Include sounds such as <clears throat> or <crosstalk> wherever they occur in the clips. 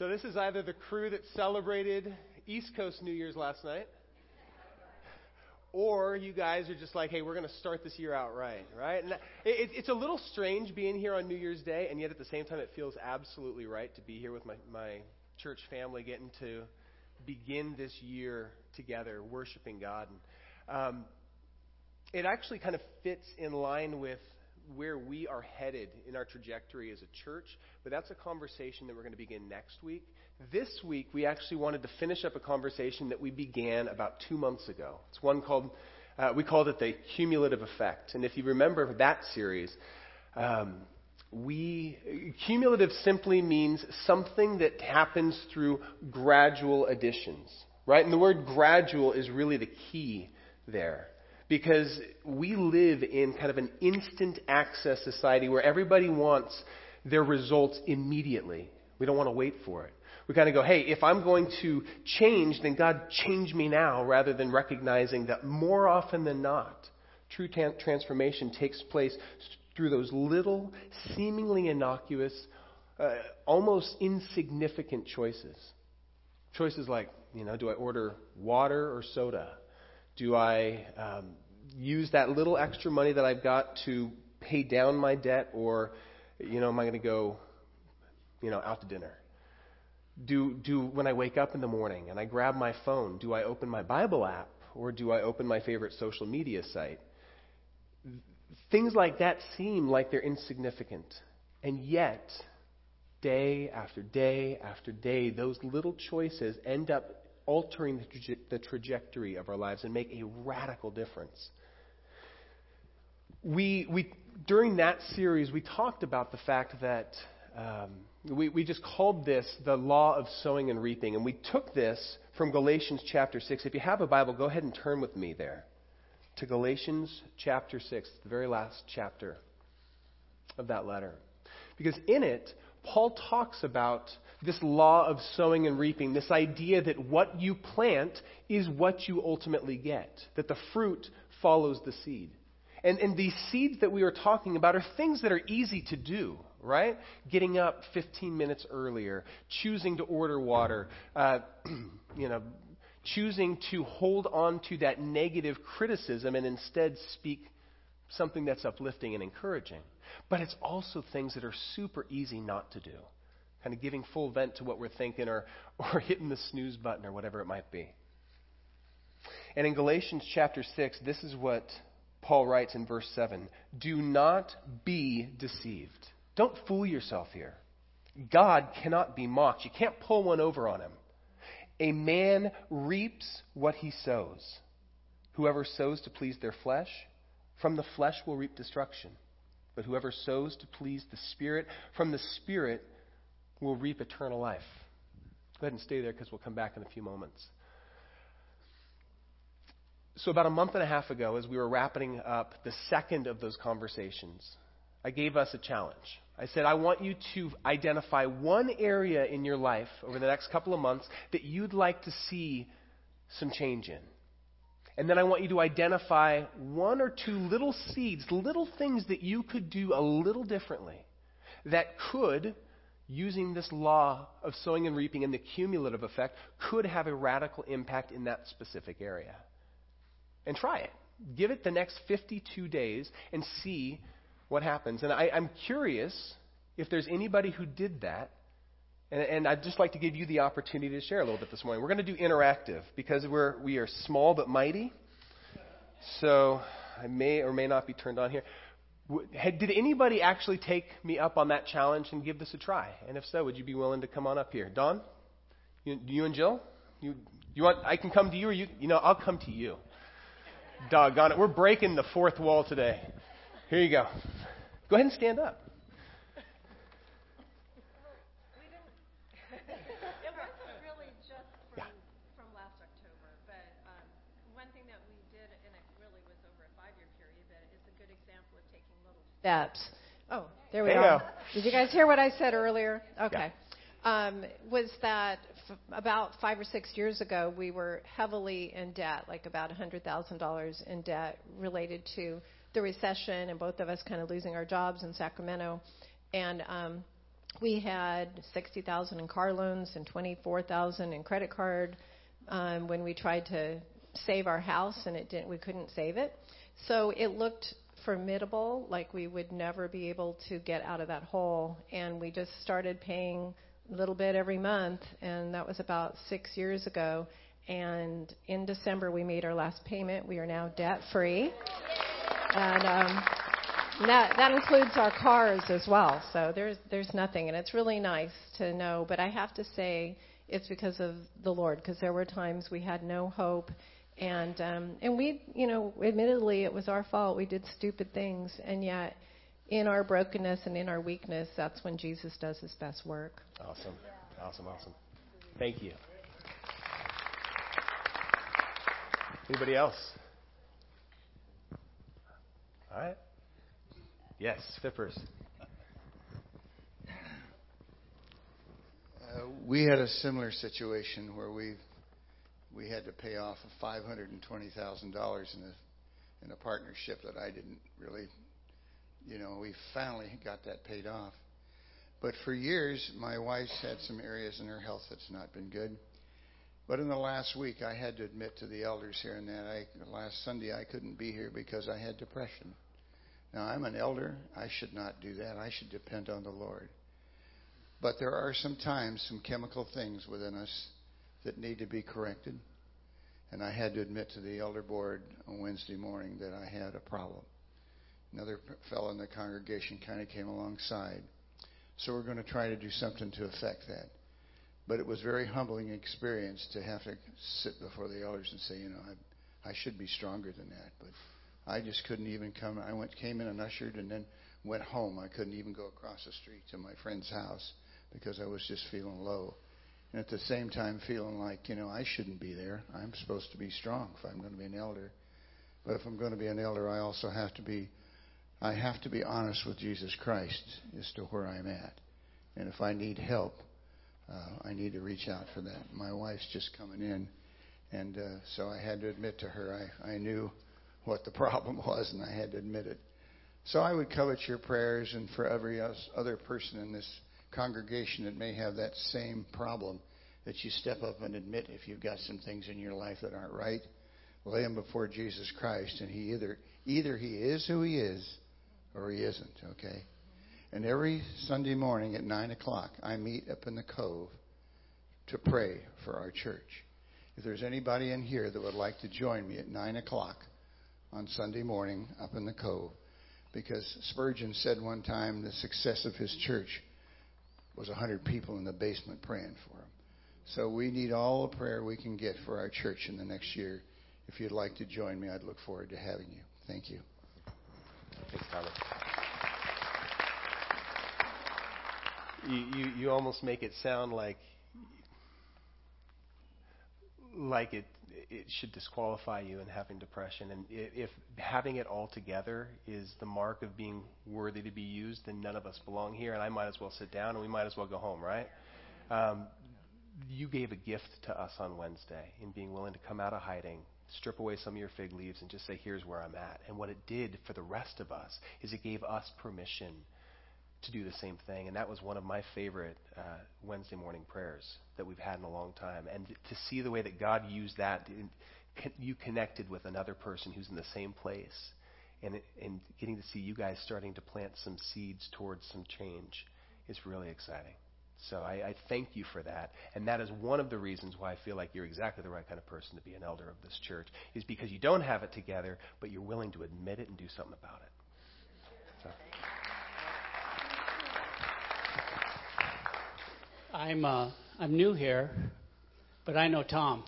So this is either the crew that celebrated East Coast New Year's last night, or you guys are just like, hey, we're going to start this year out right, right? And it, it's a little strange being here on New Year's Day, and yet at the same time, it feels absolutely right to be here with my, my church family, getting to begin this year together, worshiping God. And, um, it actually kind of fits in line with where we are headed in our trajectory as a church, but that's a conversation that we're going to begin next week. This week, we actually wanted to finish up a conversation that we began about two months ago. It's one called, uh, we called it the cumulative effect. And if you remember that series, um, we, cumulative simply means something that happens through gradual additions, right? And the word gradual is really the key there because we live in kind of an instant access society where everybody wants their results immediately. We don't want to wait for it. We kind of go, hey, if I'm going to change, then God change me now, rather than recognizing that more often than not, true transformation takes place through those little, seemingly innocuous, uh, almost insignificant choices. Choices like, you know, do I order water or soda? Do I um, use that little extra money that I've got to pay down my debt, or you know, am I going to go, you know, out to dinner? Do do when I wake up in the morning and I grab my phone, do I open my Bible app or do I open my favorite social media site? Things like that seem like they're insignificant, and yet day after day after day, those little choices end up altering the, traje- the trajectory of our lives and make a radical difference. We, we, during that series, we talked about the fact that um, we, we just called this the law of sowing and reaping. And we took this from Galatians chapter 6. If you have a Bible, go ahead and turn with me there to Galatians chapter 6, the very last chapter of that letter. Because in it, Paul talks about this law of sowing and reaping, this idea that what you plant is what you ultimately get, that the fruit follows the seed. And, and these seeds that we are talking about are things that are easy to do, right? Getting up 15 minutes earlier, choosing to order water, uh, <clears throat> you know, choosing to hold on to that negative criticism and instead speak something that's uplifting and encouraging. But it's also things that are super easy not to do. Kind of giving full vent to what we're thinking or, <laughs> or hitting the snooze button or whatever it might be. And in Galatians chapter 6, this is what Paul writes in verse 7 Do not be deceived. Don't fool yourself here. God cannot be mocked. You can't pull one over on him. A man reaps what he sows. Whoever sows to please their flesh, from the flesh will reap destruction. But whoever sows to please the Spirit, from the Spirit will reap eternal life. Go ahead and stay there because we'll come back in a few moments. So, about a month and a half ago, as we were wrapping up the second of those conversations, I gave us a challenge. I said, I want you to identify one area in your life over the next couple of months that you'd like to see some change in. And then I want you to identify one or two little seeds, little things that you could do a little differently that could, using this law of sowing and reaping and the cumulative effect, could have a radical impact in that specific area. And try it. Give it the next 52 days and see what happens. And I, am curious if there's anybody who did that and, and, I'd just like to give you the opportunity to share a little bit this morning. We're going to do interactive because we're, we are small but mighty. So I may or may not be turned on here. Did anybody actually take me up on that challenge and give this a try? And if so, would you be willing to come on up here? Don? You, you and Jill? You, you want, I can come to you or you, you know, I'll come to you. Doggone it. We're breaking the fourth wall today. Here you go. Go ahead and stand up. steps. Oh, there we go. Did you guys hear what I said earlier? Okay. Yeah. Um, was that f- about five or six years ago, we were heavily in debt, like about $100,000 in debt related to the recession and both of us kind of losing our jobs in Sacramento. And um, we had 60,000 in car loans and 24,000 in credit card um, when we tried to save our house and it didn't we couldn't save it. So it looked formidable, like we would never be able to get out of that hole and we just started paying little bit every month and that was about 6 years ago and in December we made our last payment. We are now debt free. And um that that includes our cars as well. So there's there's nothing, and it's really nice to know. But I have to say, it's because of the Lord, because there were times we had no hope, and um, and we, you know, admittedly, it was our fault. We did stupid things, and yet, in our brokenness and in our weakness, that's when Jesus does His best work. Awesome, awesome, awesome. Thank you. Anybody else? All right. Yes, Fippers. Uh, we had a similar situation where we we had to pay off five hundred and twenty thousand dollars in a in a partnership that I didn't really, you know, we finally got that paid off. But for years, my wife's had some areas in her health that's not been good. But in the last week, I had to admit to the elders here and that I last Sunday I couldn't be here because I had depression. Now, I'm an elder. I should not do that. I should depend on the Lord. But there are some times some chemical things within us that need to be corrected. And I had to admit to the elder board on Wednesday morning that I had a problem. Another fellow in the congregation kind of came alongside. So we're going to try to do something to affect that. But it was a very humbling experience to have to sit before the elders and say, you know, I, I should be stronger than that. But I just couldn't even come. I went, came in and ushered, and then went home. I couldn't even go across the street to my friend's house because I was just feeling low, and at the same time feeling like you know I shouldn't be there. I'm supposed to be strong if I'm going to be an elder, but if I'm going to be an elder, I also have to be. I have to be honest with Jesus Christ as to where I'm at, and if I need help, uh, I need to reach out for that. My wife's just coming in, and uh, so I had to admit to her I, I knew what the <laughs> problem was, and I had to admit it. So I would covet your prayers, and for every other person in this congregation that may have that same problem, that you step up and admit if you've got some things in your life that aren't right, lay them before Jesus Christ, and He either either He is who He is, or He isn't. Okay. And every Sunday morning at nine o'clock, I meet up in the cove to pray for our church. If there's anybody in here that would like to join me at nine o'clock, on Sunday morning up in the cove because Spurgeon said one time the success of his church was a 100 people in the basement praying for him. So we need all the prayer we can get for our church in the next year. If you'd like to join me, I'd look forward to having you. Thank you. Thanks. You, you, you almost make it sound like like it it should disqualify you in having depression. And if having it all together is the mark of being worthy to be used, then none of us belong here, and I might as well sit down and we might as well go home, right? Um, you gave a gift to us on Wednesday in being willing to come out of hiding, strip away some of your fig leaves, and just say, here's where I'm at. And what it did for the rest of us is it gave us permission to do the same thing. And that was one of my favorite uh, Wednesday morning prayers that we've had in a long time. And to see the way that God used that, you connected with another person who's in the same place. And, and getting to see you guys starting to plant some seeds towards some change is really exciting. So I, I thank you for that. And that is one of the reasons why I feel like you're exactly the right kind of person to be an elder of this church, is because you don't have it together, but you're willing to admit it and do something about it. So. I'm uh, I'm new here, but I know Tom.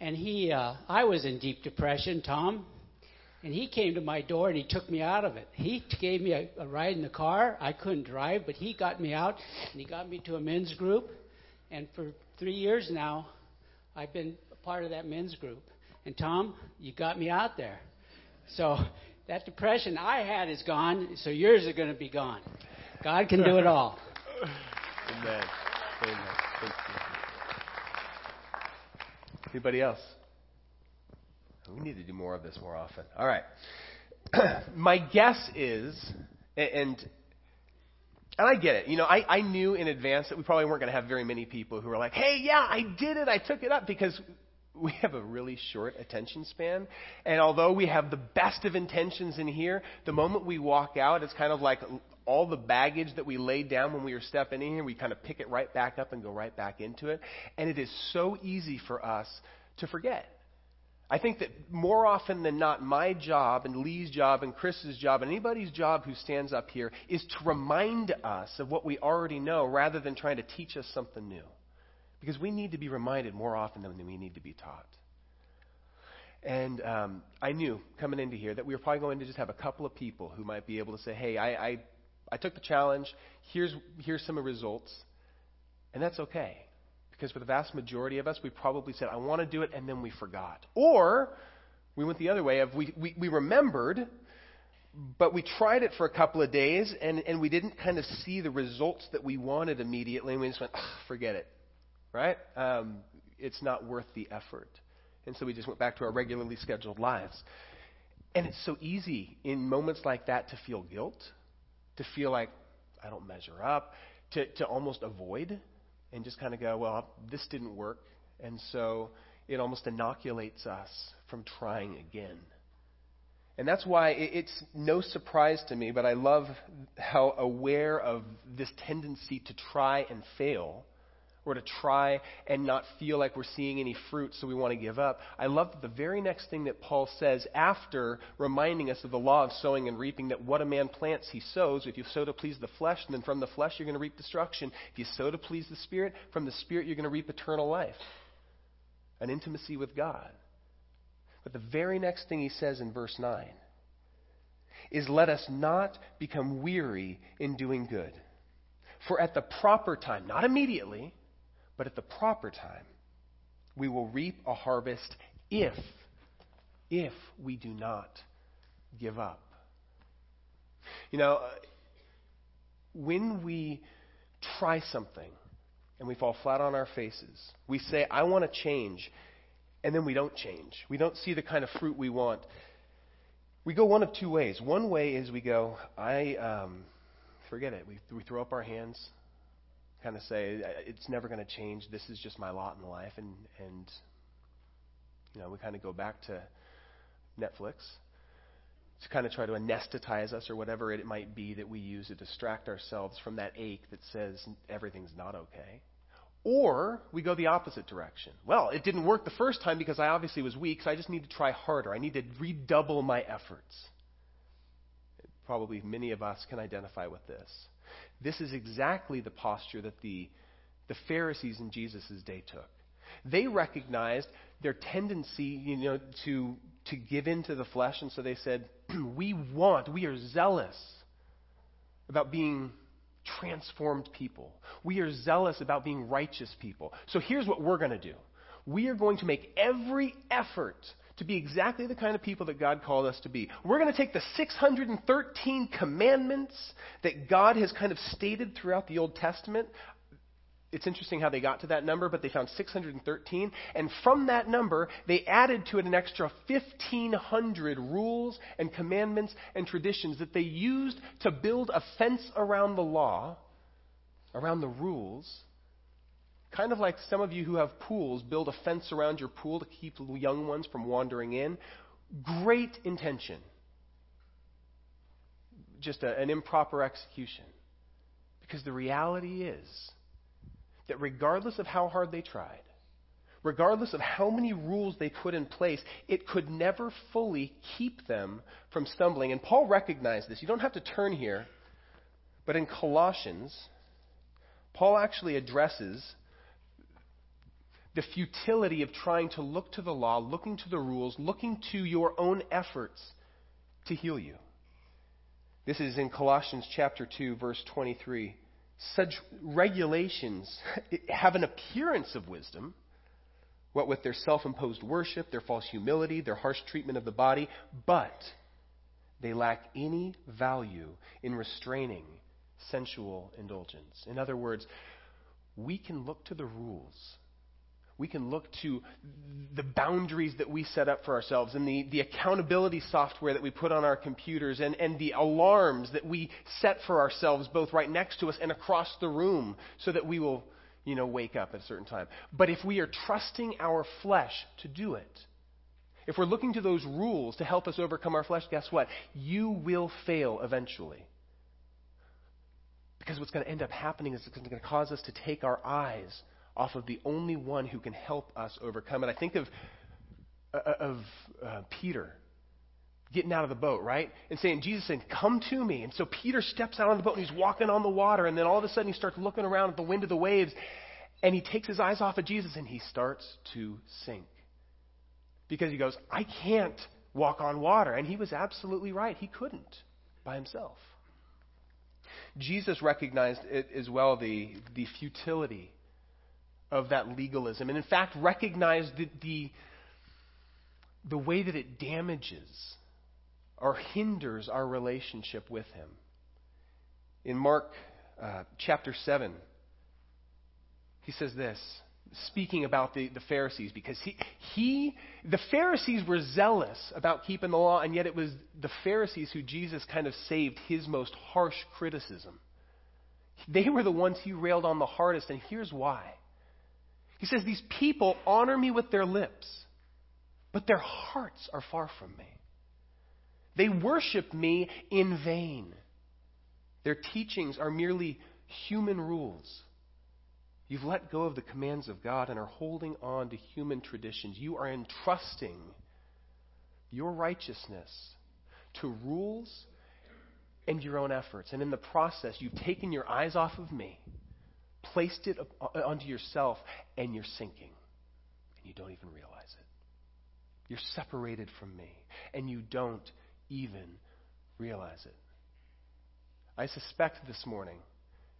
And he, uh, I was in deep depression, Tom, and he came to my door and he took me out of it. He gave me a, a ride in the car. I couldn't drive, but he got me out and he got me to a men's group. And for three years now, I've been a part of that men's group. And Tom, you got me out there. So that depression I had is gone, so yours are going to be gone. God can do it <laughs> all. Amen. Amen. Anybody else? We need to do more of this more often. All right. <clears throat> My guess is, and And I get it. You know, I, I knew in advance that we probably weren't going to have very many people who were like, hey, yeah, I did it. I took it up because we have a really short attention span. And although we have the best of intentions in here, the moment we walk out, it's kind of like all the baggage that we laid down when we were stepping in here, we kind of pick it right back up and go right back into it. And it is so easy for us to forget. I think that more often than not, my job and Lee's job and Chris's job and anybody's job who stands up here is to remind us of what we already know rather than trying to teach us something new. Because we need to be reminded more often than we need to be taught. And um, I knew coming into here that we were probably going to just have a couple of people who might be able to say, hey, I, I, I took the challenge. Here's, here's some results. And that's okay. Because for the vast majority of us, we probably said, I want to do it, and then we forgot. Or we went the other way of we, we, we remembered, but we tried it for a couple of days, and, and we didn't kind of see the results that we wanted immediately, and we just went, forget it right? Um, it's not worth the effort. And so we just went back to our regularly scheduled lives. And it's so easy in moments like that to feel guilt, to feel like I don't measure up, to, to almost avoid and just kind of go, well, this didn't work. And so it almost inoculates us from trying again. And that's why it's no surprise to me, but I love how aware of this tendency to try and fail or to try and not feel like we're seeing any fruit, so we want to give up. I love the very next thing that Paul says after reminding us of the law of sowing and reaping that what a man plants, he sows. If you sow to please the flesh, then from the flesh you're going to reap destruction. If you sow to please the Spirit, from the Spirit you're going to reap eternal life, an intimacy with God. But the very next thing he says in verse 9 is let us not become weary in doing good. For at the proper time, not immediately, but at the proper time, we will reap a harvest if, if we do not give up. You know, when we try something and we fall flat on our faces, we say, I want to change, and then we don't change. We don't see the kind of fruit we want. We go one of two ways. One way is we go, I um, forget it. We, we throw up our hands kind of say it's never going to change. This is just my lot in life, and and you know we kind of go back to Netflix to kind of try to anesthetize us or whatever it might be that we use to distract ourselves from that ache that says everything's not okay. Or we go the opposite direction. Well, it didn't work the first time because I obviously was weak, so I just need to try harder. I need to redouble my efforts. Probably many of us can identify with this. This is exactly the posture that the, the Pharisees in Jesus' day took. They recognized their tendency, you know, to, to give in to the flesh, and so they said, <clears throat> We want, we are zealous about being transformed people. We are zealous about being righteous people. So here's what we're going to do we are going to make every effort to be exactly the kind of people that God called us to be. We're going to take the 613 commandments that God has kind of stated throughout the Old Testament. It's interesting how they got to that number, but they found 613. And from that number, they added to it an extra 1,500 rules and commandments and traditions that they used to build a fence around the law, around the rules, Kind of like some of you who have pools build a fence around your pool to keep young ones from wandering in. Great intention. Just a, an improper execution. Because the reality is that regardless of how hard they tried, regardless of how many rules they put in place, it could never fully keep them from stumbling. And Paul recognized this. You don't have to turn here, but in Colossians, Paul actually addresses the futility of trying to look to the law, looking to the rules, looking to your own efforts to heal you. This is in Colossians chapter 2 verse 23. Such regulations <laughs> have an appearance of wisdom, what with their self-imposed worship, their false humility, their harsh treatment of the body, but they lack any value in restraining sensual indulgence. In other words, we can look to the rules we can look to the boundaries that we set up for ourselves and the, the accountability software that we put on our computers and, and the alarms that we set for ourselves both right next to us and across the room so that we will you know wake up at a certain time. But if we are trusting our flesh to do it if we're looking to those rules to help us overcome our flesh guess what? You will fail eventually. Because what's going to end up happening is it's going to cause us to take our eyes off of the only one who can help us overcome it. I think of, uh, of uh, Peter getting out of the boat, right? And saying, Jesus saying, Come to me. And so Peter steps out on the boat and he's walking on the water. And then all of a sudden he starts looking around at the wind of the waves. And he takes his eyes off of Jesus and he starts to sink. Because he goes, I can't walk on water. And he was absolutely right. He couldn't by himself. Jesus recognized it as well the, the futility of that legalism, and in fact, recognize the, the, the way that it damages or hinders our relationship with Him. In Mark uh, chapter 7, he says this, speaking about the, the Pharisees, because he, he, the Pharisees were zealous about keeping the law, and yet it was the Pharisees who Jesus kind of saved his most harsh criticism. They were the ones he railed on the hardest, and here's why. He says, These people honor me with their lips, but their hearts are far from me. They worship me in vain. Their teachings are merely human rules. You've let go of the commands of God and are holding on to human traditions. You are entrusting your righteousness to rules and your own efforts. And in the process, you've taken your eyes off of me placed it uh, onto yourself, and you're sinking. And you don't even realize it. You're separated from me, and you don't even realize it. I suspect this morning,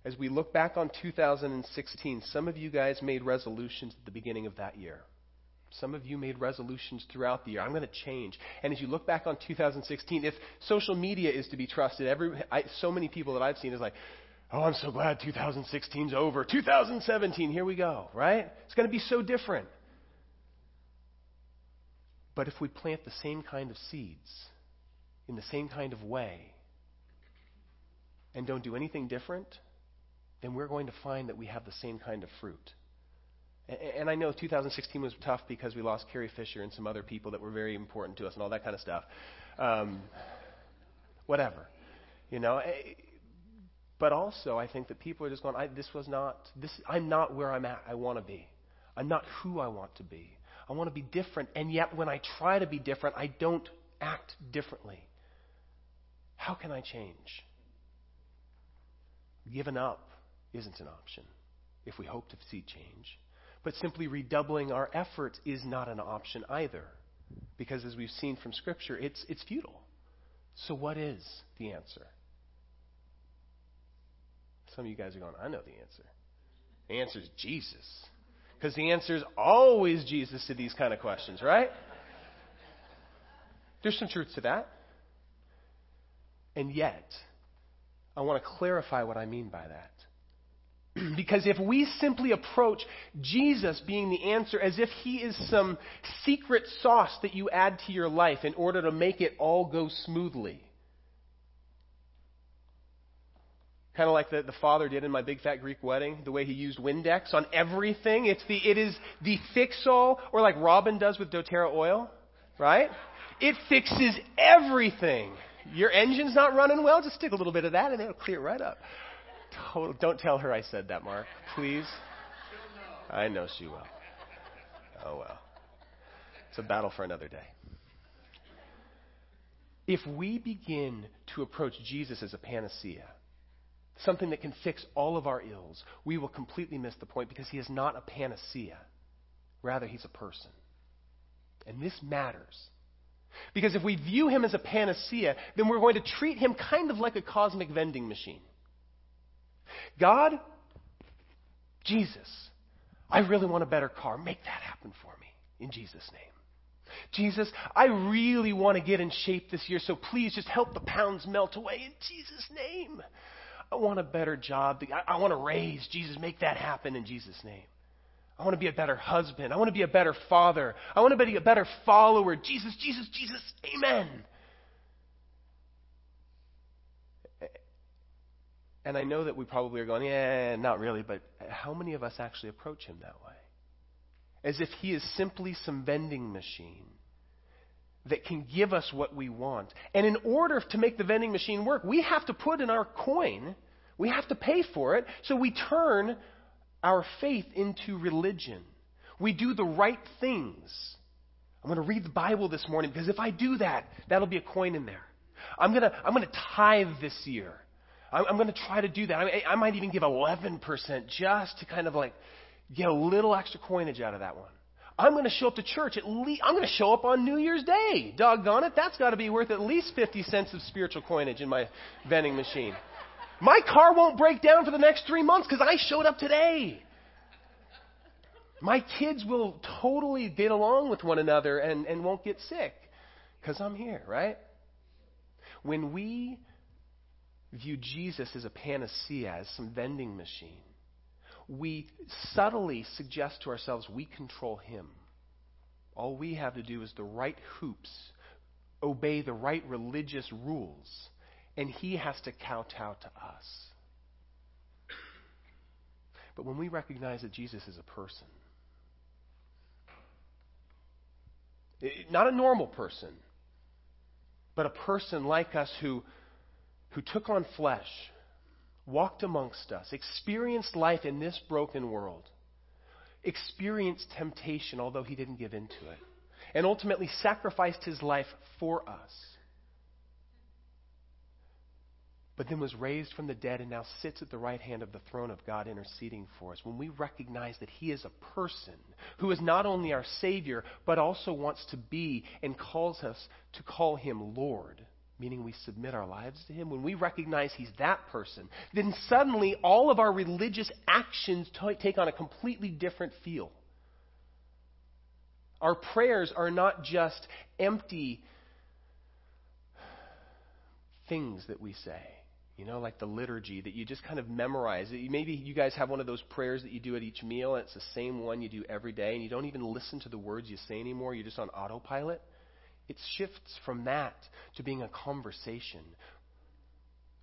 as we look back on 2016, some of you guys made resolutions at the beginning of that year. Some of you made resolutions throughout the year. I'm going to change. And as you look back on 2016, if social media is to be trusted, every I, so many people that I've seen is like, Oh, I'm so glad 2016's over. 2017, here we go, right? It's going to be so different. But if we plant the same kind of seeds in the same kind of way and don't do anything different, then we're going to find that we have the same kind of fruit. And I know 2016 was tough because we lost Carrie Fisher and some other people that were very important to us and all that kind of stuff. Um, whatever. You know, but also, I think that people are just going, this was not, this, I'm not where I'm at, I want to be. I'm not who I want to be. I want to be different. And yet, when I try to be different, I don't act differently. How can I change? Giving up isn't an option if we hope to see change. But simply redoubling our efforts is not an option either. Because as we've seen from Scripture, it's, it's futile. So, what is the answer? Some of you guys are going, I know the answer. The answer is Jesus. Because the answer is always Jesus to these kind of questions, right? There's some truth to that. And yet, I want to clarify what I mean by that. <clears throat> because if we simply approach Jesus being the answer as if he is some secret sauce that you add to your life in order to make it all go smoothly, Kind of like the, the father did in my big fat Greek wedding, the way he used Windex on everything. It's the, it is the fix-all, or like Robin does with doTERRA oil, right? It fixes everything. Your engine's not running well, just stick a little bit of that and it'll clear right up. Total, don't tell her I said that, Mark. Please. I know she will. Oh well. It's a battle for another day. If we begin to approach Jesus as a panacea, something that can fix all of our ills, we will completely miss the point because he is not a panacea. Rather, he's a person. And this matters. Because if we view him as a panacea, then we're going to treat him kind of like a cosmic vending machine. God, Jesus, I really want a better car. Make that happen for me in Jesus' name. Jesus, I really want to get in shape this year, so please just help the pounds melt away in Jesus' name. I want a better job. I, want to raise. Jesus, make that happen in Jesus' name. I want to be a better husband. I want to be a better father. I want to be a better follower. Jesus, Jesus, Jesus. Amen. And I know that we probably are going, yeah, not really, but how many of us actually approach him that way? As if he is simply some vending machine that can give us what we want. And in order to make the vending machine work, we have to put in our coin, we have to pay for it, so we turn our faith into religion. We do the right things. I'm going to read the Bible this morning because if I do that, that'll be a coin in there. I'm going to, I'm going to tithe this year. I'm, I'm going to try to do that. I, I might even give 11% just to kind of like get a little extra coinage out of that one. I'm going to show up to church at least, I'm going to show up on New Year's Day. Doggone it. That's got to be worth at least 50 cents of spiritual coinage in my vending machine. My car won't break down for the next three months because I showed up today. My kids will totally get along with one another and, and won't get sick because I'm here, right? When we view Jesus as a panacea, as some vending machine, we subtly suggest to ourselves we control him. All we have to do is the right hoops, obey the right religious rules, and he has to kowtow to us. But when we recognize that Jesus is a person, not a normal person, but a person like us who, who took on flesh, walked amongst us, experienced life in this broken world, experienced temptation, although he didn't give in to it, and ultimately sacrificed his life for us. But then was raised from the dead and now sits at the right hand of the throne of God interceding for us. When we recognize that He is a person who is not only our Savior, but also wants to be and calls us to call Him Lord, meaning we submit our lives to Him, when we recognize He's that person, then suddenly all of our religious actions t- take on a completely different feel. Our prayers are not just empty things that we say. You know, like the liturgy that you just kind of memorize. Maybe you guys have one of those prayers that you do at each meal, and it's the same one you do every day, and you don't even listen to the words you say anymore. You're just on autopilot. It shifts from that to being a conversation.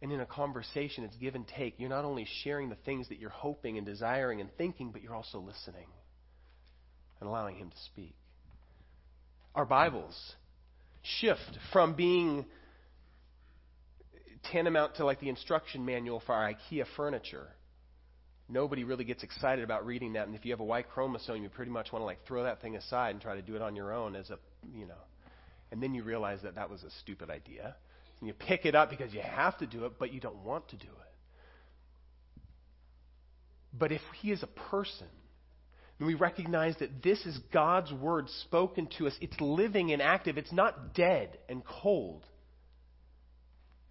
And in a conversation, it's give and take. You're not only sharing the things that you're hoping and desiring and thinking, but you're also listening and allowing Him to speak. Our Bibles shift from being tantamount to like the instruction manual for our IKEA furniture. Nobody really gets excited about reading that, and if you have a Y chromosome, you pretty much want to like throw that thing aside and try to do it on your own as a, you know. And then you realize that that was a stupid idea. And you pick it up because you have to do it, but you don't want to do it. But if he is a person, and we recognize that this is God's word spoken to us, it's living and active, it's not dead and cold.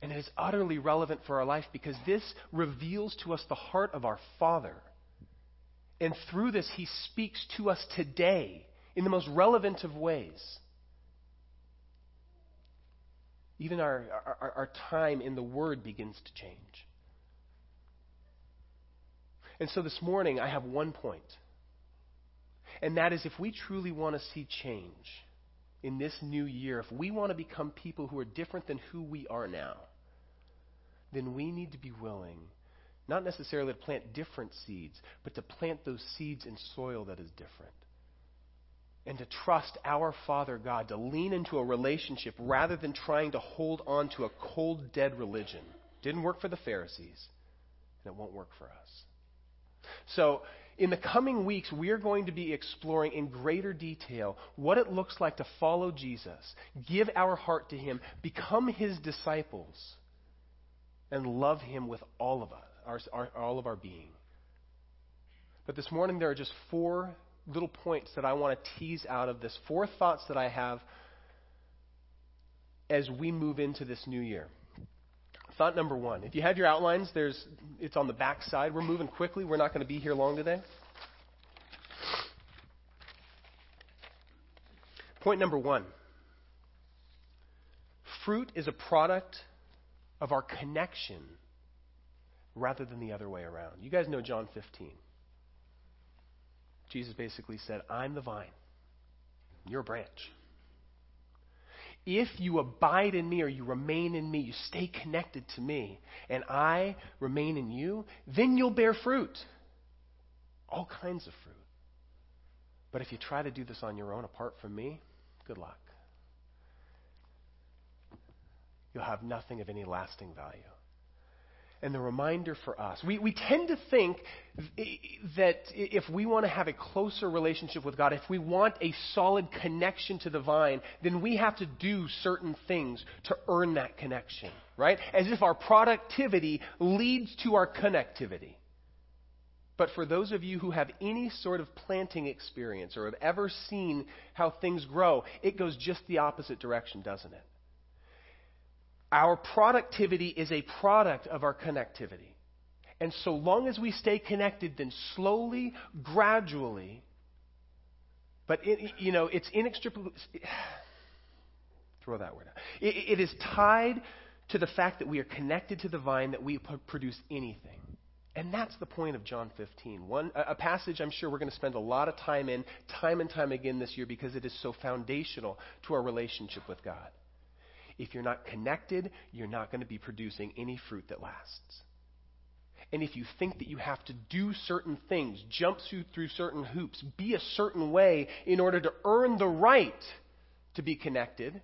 And it is utterly relevant for our life because this reveals to us the heart of our Father. And through this, He speaks to us today in the most relevant of ways. Even our, our, our time in the Word begins to change. And so this morning, I have one point. And that is if we truly want to see change in this new year, if we want to become people who are different than who we are now, then we need to be willing, not necessarily to plant different seeds, but to plant those seeds in soil that is different. And to trust our Father God, to lean into a relationship rather than trying to hold on to a cold, dead religion. Didn't work for the Pharisees, and it won't work for us. So, in the coming weeks, we are going to be exploring in greater detail what it looks like to follow Jesus, give our heart to Him, become His disciples, and love Him with all of us, our, our, all of our being. But this morning, there are just four little points that I want to tease out of this, four thoughts that I have as we move into this new year. Thought number one. If you have your outlines, there's it's on the back side. We're moving quickly. We're not going to be here long today. Point number one. Fruit is a product of our connection rather than the other way around. You guys know John 15. Jesus basically said, I'm the vine, you're a branch. If you abide in me or you remain in me, you stay connected to me, and I remain in you, then you'll bear fruit. All kinds of fruit. But if you try to do this on your own apart from me, good luck. You'll have nothing of any lasting value and the reminder for us. We, we tend to think that if we want to have a closer relationship with God, if we want a solid connection to the vine, then we have to do certain things to earn that connection, right? As if our productivity leads to our connectivity. But for those of you who have any sort of planting experience or have ever seen how things grow, it goes just the opposite direction, doesn't it? Our productivity is a product of our connectivity. And so long as we stay connected, then slowly, gradually, but it, you know, it's inextricably. <sighs> Throw that word out. It, it is tied to the fact that we are connected to the vine that we produce anything. And that's the point of John 15. One, a passage I'm sure we're going to spend a lot of time in, time and time again this year, because it is so foundational to our relationship with God. If you're not connected, you're not going to be producing any fruit that lasts. And if you think that you have to do certain things, jump through, certain hoops, be a certain way in order to earn the right to be connected,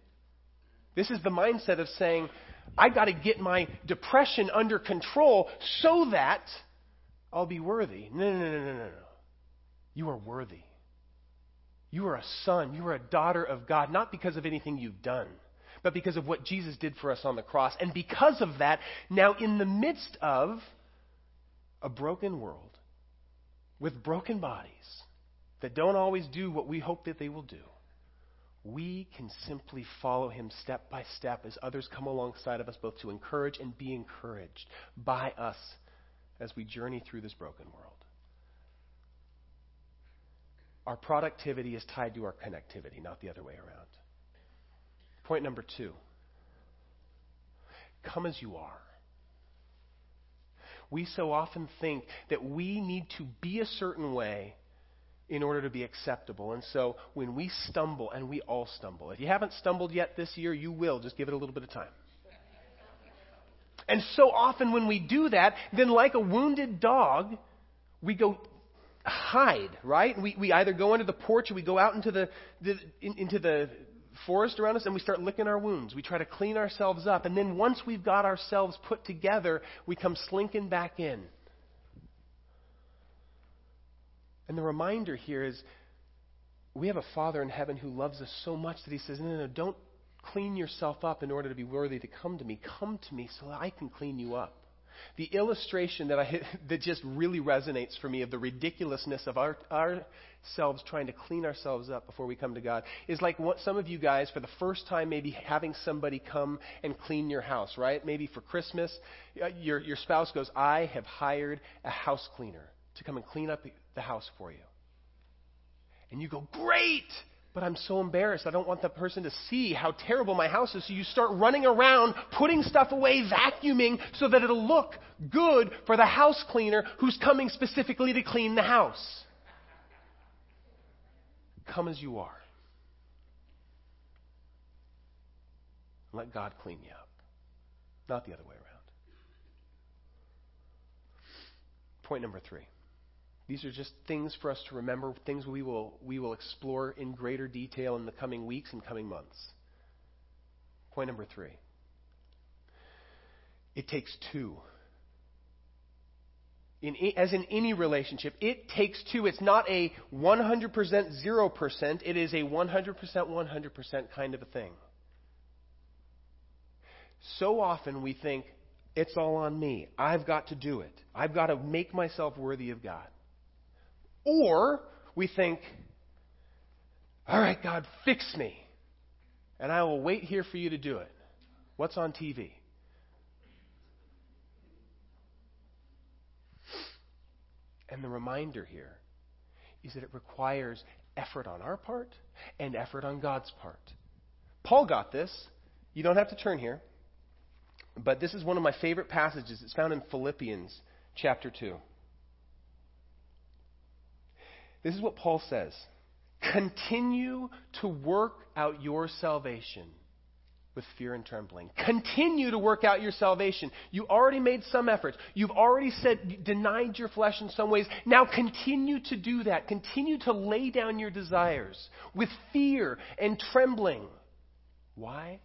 this is the mindset of saying, I got to get my depression under control so that I'll be worthy. No, no, no, no, no, no. You are worthy. You are a son. You are a daughter of God, not because of anything you've done, but because of what Jesus did for us on the cross. And because of that, now in the midst of a broken world with broken bodies that don't always do what we hope that they will do, we can simply follow him step by step as others come alongside of us, both to encourage and be encouraged by us as we journey through this broken world. Our productivity is tied to our connectivity, not the other way around. Point number two come as you are. We so often think that we need to be a certain way in order to be acceptable. And so when we stumble, and we all stumble, if you haven't stumbled yet this year, you will. Just give it a little bit of time. And so often when we do that, then like a wounded dog, we go hide, right? We, we either go into the porch or we go out into the, the in, into the forest around us and we start licking our wounds. We try to clean ourselves up. And then once we've got ourselves put together, we come slinking back in. And the reminder here is we have a Father in heaven who loves us so much that He says, No, no, no, don't clean yourself up in order to be worthy to come to me. Come to me so that I can clean you up. The illustration that, I, <laughs> that just really resonates for me of the ridiculousness of our, ourselves trying to clean ourselves up before we come to God is like what some of you guys, for the first time, maybe having somebody come and clean your house, right? Maybe for Christmas, uh, your, your spouse goes, I have hired a house cleaner to come and clean up the house for you. And you go, Great! But I'm so embarrassed. I don't want the person to see how terrible my house is. So you start running around, putting stuff away, vacuuming, so that it'll look good for the house cleaner who's coming specifically to clean the house. Come as you are. Let God clean you up, not the other way around. Point number three. These are just things for us to remember, things we will, we will explore in greater detail in the coming weeks and coming months. Point number three it takes two. In, as in any relationship, it takes two. It's not a 100% 0%, it is a 100% 100% kind of a thing. So often we think, it's all on me. I've got to do it. I've got to make myself worthy of God. Or we think, all right, God, fix me. And I will wait here for you to do it. What's on TV? And the reminder here is that it requires effort on our part and effort on God's part. Paul got this. You don't have to turn here. But this is one of my favorite passages. It's found in Philippians chapter 2. This is what Paul says Continue to work out your salvation with fear and trembling. Continue to work out your salvation. You already made some efforts. You've already said denied your flesh in some ways. Now continue to do that. Continue to lay down your desires with fear and trembling. Why?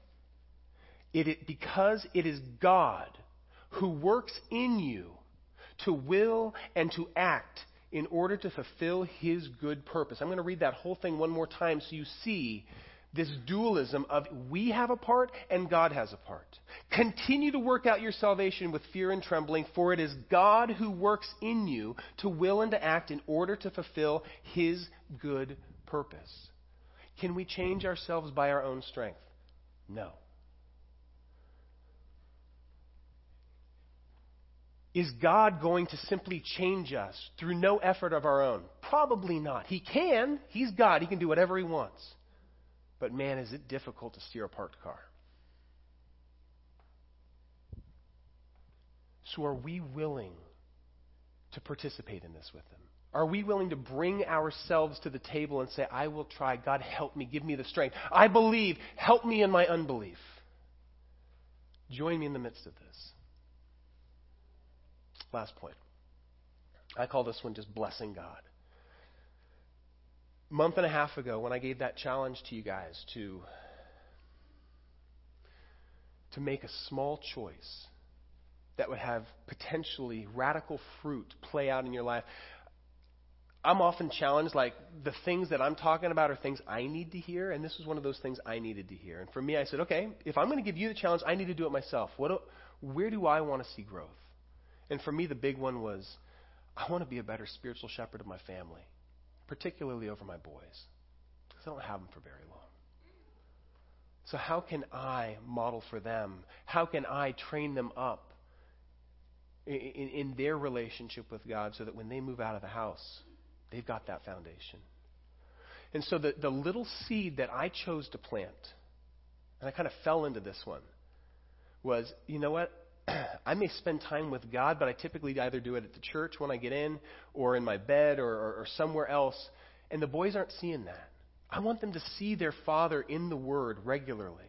It, it, because it is God who works in you to will and to act in order to fulfill his good purpose. I'm going to read that whole thing one more time so you see this dualism of we have a part and God has a part. Continue to work out your salvation with fear and trembling, for it is God who works in you to will and to act in order to fulfill his good purpose. Can we change ourselves by our own strength? No. Is God going to simply change us through no effort of our own? Probably not. He can. He's God. He can do whatever He wants. But man, is it difficult to steer a parked car. So, are we willing to participate in this with Him? Are we willing to bring ourselves to the table and say, I will try. God, help me. Give me the strength. I believe. Help me in my unbelief. Join me in the midst of this. Last point. I call this one just blessing God. A month and a half ago, when I gave that challenge to you guys to, to make a small choice that would have potentially radical fruit play out in your life, I'm often challenged like the things that I'm talking about are things I need to hear, and this was one of those things I needed to hear. And for me, I said, okay, if I'm going to give you the challenge, I need to do it myself. What do, where do I want to see growth? And for me, the big one was I want to be a better spiritual shepherd of my family, particularly over my boys, because I don't have them for very long. So, how can I model for them? How can I train them up in, in, their relationship with God so that when they move out of the house, they've got that foundation? And so, the, the little seed that I chose to plant, and I kind of fell into this one, was you know what? I may spend time with God, but I typically either do it at the church when I get in, or in my bed, or, or, or somewhere else. And the boys aren't seeing that. I want them to see their father in the Word regularly.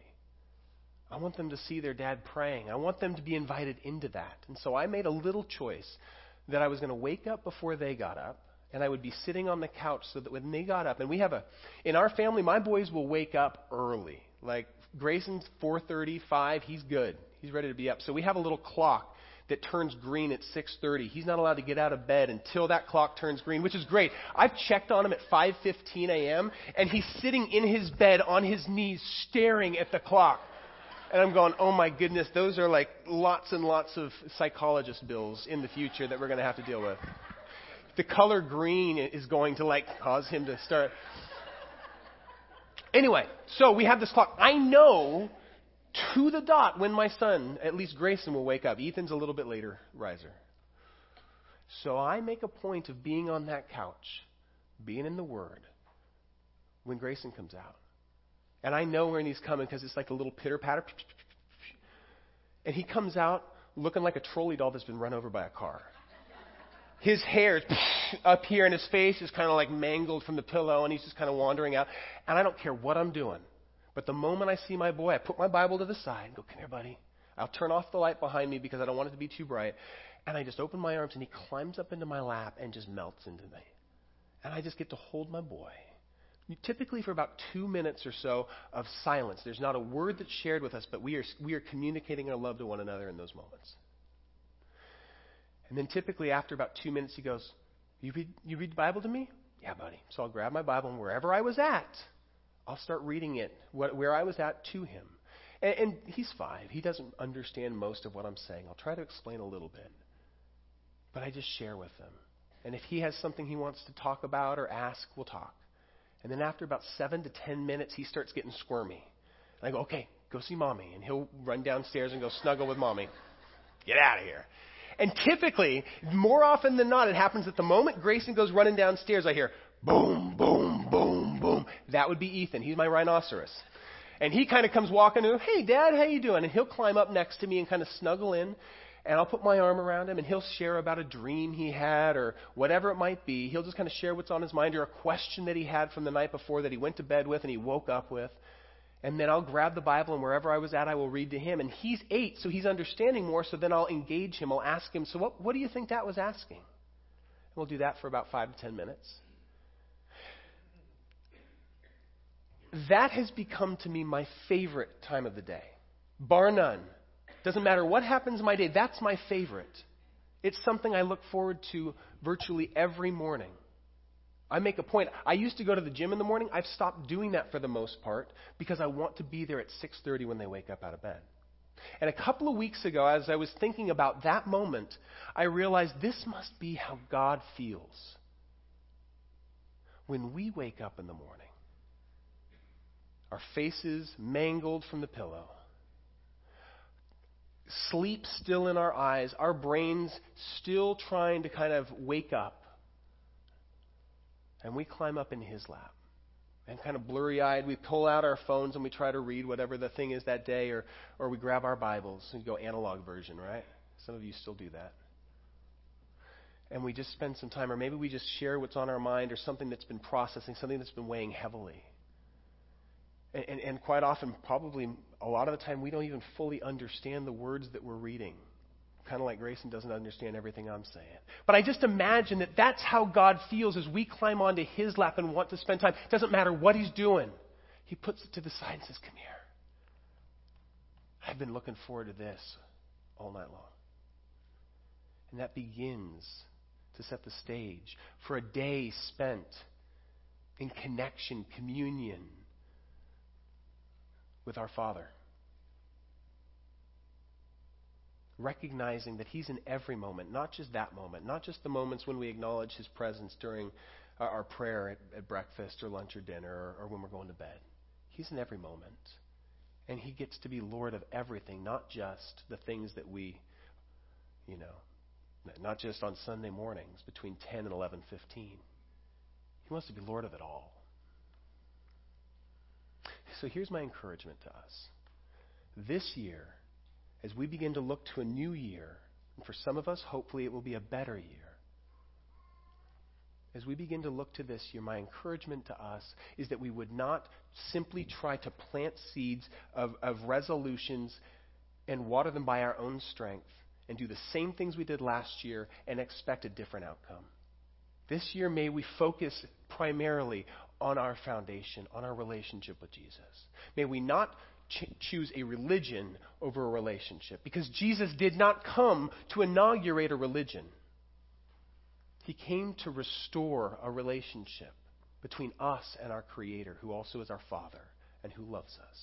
I want them to see their dad praying. I want them to be invited into that. And so I made a little choice that I was going to wake up before they got up, and I would be sitting on the couch so that when they got up, and we have a, in our family, my boys will wake up early. Like Grayson's 4:30, 5, he's good. He's ready to be up. So we have a little clock that turns green at 6:30. He's not allowed to get out of bed until that clock turns green, which is great. I've checked on him at 5:15 a.m. and he's sitting in his bed on his knees staring at the clock. And I'm going, "Oh my goodness, those are like lots and lots of psychologist bills in the future that we're going to have to deal with." The color green is going to like cause him to start Anyway, so we have this clock. I know to the dot when my son, at least Grayson, will wake up. Ethan's a little bit later riser. So I make a point of being on that couch, being in the Word, when Grayson comes out. And I know when he's coming because it's like a little pitter patter. And he comes out looking like a trolley doll that's been run over by a car. His hair is <laughs> up here, and his face is kind of like mangled from the pillow, and he's just kind of wandering out. And I don't care what I'm doing. But the moment I see my boy, I put my Bible to the side and go, Come here, buddy. I'll turn off the light behind me because I don't want it to be too bright. And I just open my arms and he climbs up into my lap and just melts into me. And I just get to hold my boy. Typically for about two minutes or so of silence. There's not a word that's shared with us, but we are, we are communicating our love to one another in those moments. And then typically after about two minutes, he goes, You read, you read the Bible to me? Yeah, buddy. So I'll grab my Bible and wherever I was at, I'll start reading it what, where I was at to him. And, and he's five. He doesn't understand most of what I'm saying. I'll try to explain a little bit. But I just share with him. And if he has something he wants to talk about or ask, we'll talk. And then after about seven to ten minutes, he starts getting squirmy. And I go, okay, go see mommy. And he'll run downstairs and go snuggle with mommy. Get out of here. And typically, more often than not, it happens at the moment Grayson goes running downstairs, I hear boom, boom, boom, boom. That would be Ethan. He's my rhinoceros. And he kind of comes walking in, hey, Dad, how you doing? And he'll climb up next to me and kind of snuggle in. and I'll put my arm around him, and he'll share about a dream he had or whatever it might be. He'll just kind of share what's on his mind or a question that he had from the night before that he went to bed with and he woke up with. And then I'll grab the Bible, and wherever I was at, I will read to him. And he's eight, so he's understanding more, so then I'll engage him. I'll ask him, So, what, what do you think that was asking? And we'll do that for about five to ten minutes. That has become to me my favorite time of the day, bar none. Doesn't matter what happens in my day, that's my favorite. It's something I look forward to virtually every morning. I make a point. I used to go to the gym in the morning. I've stopped doing that for the most part because I want to be there at 6:30 when they wake up out of bed. And a couple of weeks ago as I was thinking about that moment, I realized this must be how God feels when we wake up in the morning. Our faces mangled from the pillow. Sleep still in our eyes, our brains still trying to kind of wake up and we climb up in his lap. And kind of blurry eyed, we pull out our phones and we try to read whatever the thing is that day, or, or we grab our Bibles and go analog version, right? Some of you still do that. And we just spend some time, or maybe we just share what's on our mind or something that's been processing, something that's been weighing heavily. And, and, and quite often, probably a lot of the time, we don't even fully understand the words that we're reading kind of like Grayson doesn't understand everything I'm saying. But I just imagine that that's how God feels as we climb onto his lap and want to spend time. It doesn't matter what he's doing. He puts it to the side and says, Come here. I've been looking forward to this all night long. And that begins to set the stage for a day spent in connection, communion with our Father. recognizing that He's in every moment, not just that moment, not just the moments when we acknowledge His presence during our, prayer at, at, breakfast or lunch or dinner or, or when we're going to bed. He's in every moment. And He gets to be Lord of everything, not just the things that we, you know, not just on Sunday mornings between 10 and 11:15. He wants to be Lord of it all. So here's my encouragement to us. This year, as we begin to look to a new year, and for some of us, hopefully it will be a better year. As we begin to look to this year, my encouragement to us is that we would not simply try to plant seeds of, of resolutions and water them by our own strength and do the same things we did last year and expect a different outcome. This year, may we focus primarily on our foundation, on our relationship with Jesus. May we not ch- choose a religion over a relationship because Jesus did not come to inaugurate a religion. He came to restore a relationship between us and our Creator, who also is our Father and who loves us.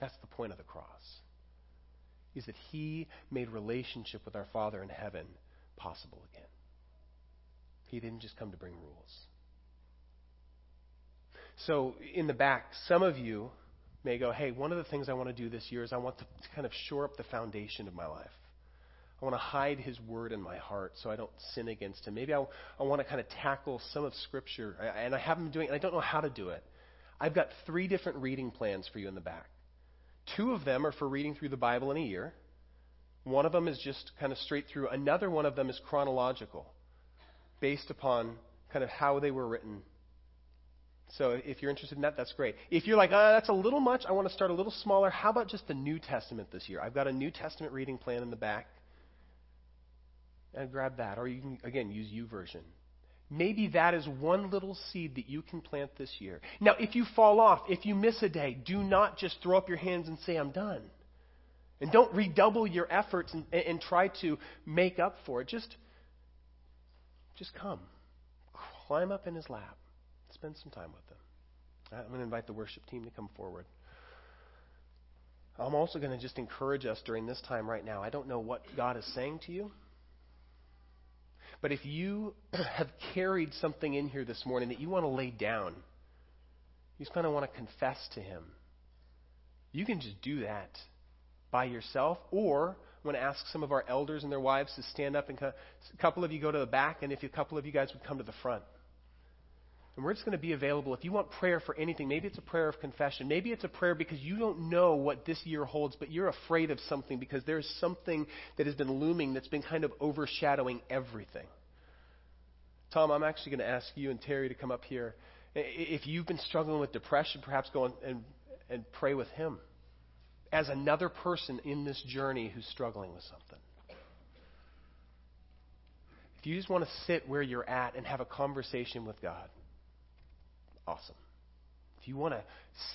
That's the point of the cross. Is that He made relationship with our Father in heaven possible again. He didn't just come to bring rules. So, in the back, some of you may go, hey, one of the things I want to do this year is I want to kind of shore up the foundation of my life. I want to hide His Word in my heart so I don't sin against Him. Maybe I, I want to kind of tackle some of Scripture, and I haven't been doing it, and I don't know how to do it. I've got three different reading plans for you in the back. Two of them are for reading through the Bible in a year. One of them is just kind of straight through. Another one of them is chronological, based upon kind of how they were written so if you're interested in that, that's great. If you're like, oh, that's a little much, I want to start a little smaller, how about just the New Testament this year? I've got a New Testament reading plan in the back. And grab that. Or you can, again, use U YouVersion. Maybe that is one little seed that you can plant this year. Now, if you fall off, if you miss a day, do not just throw up your hands and say, I'm done. And don't redouble your efforts and, and try to make up for it. Just, just come. Climb up in his lap spend some time with them. I'm going to invite the worship team to come forward. I'm also going to just encourage us during this time right now. I don't know what God is saying to you. But if you <clears throat> have carried something in here this morning that you want to lay down, you just kind of want to confess to Him, you can just do that by yourself, or I'm going to ask some of our elders and their wives to stand up and a couple of you go to the back, and if a couple of you guys would come to the front. And we're just going to be available. If you want prayer for anything, maybe it's a prayer of confession. Maybe it's a prayer because you don't know what this year holds, but you're afraid of something because there's something that has been looming that's been kind of overshadowing everything. Tom, I'm actually going to ask you and Terry to come up here. If you've been struggling with depression, perhaps go and, and pray with him as another person in this journey who's struggling with something. If you just want to sit where you're at and have a conversation with God, awesome. If you want to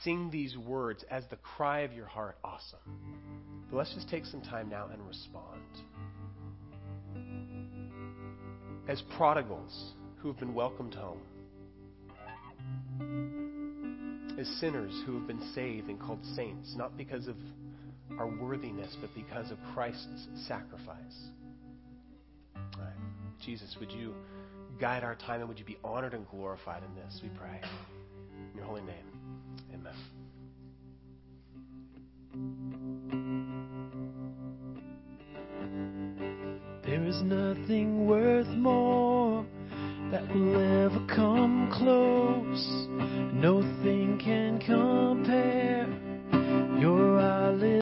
sing these words as the cry of your heart, awesome. But let's just take some time now and respond. As prodigals who have been welcomed home, as sinners who have been saved and called saints, not because of our worthiness, but because of Christ's sacrifice. Jesus, would you guide our time and would you be honored and glorified in this, we pray. In your holy name, amen. There is nothing worth more that will ever come close. Nothing can compare. You're our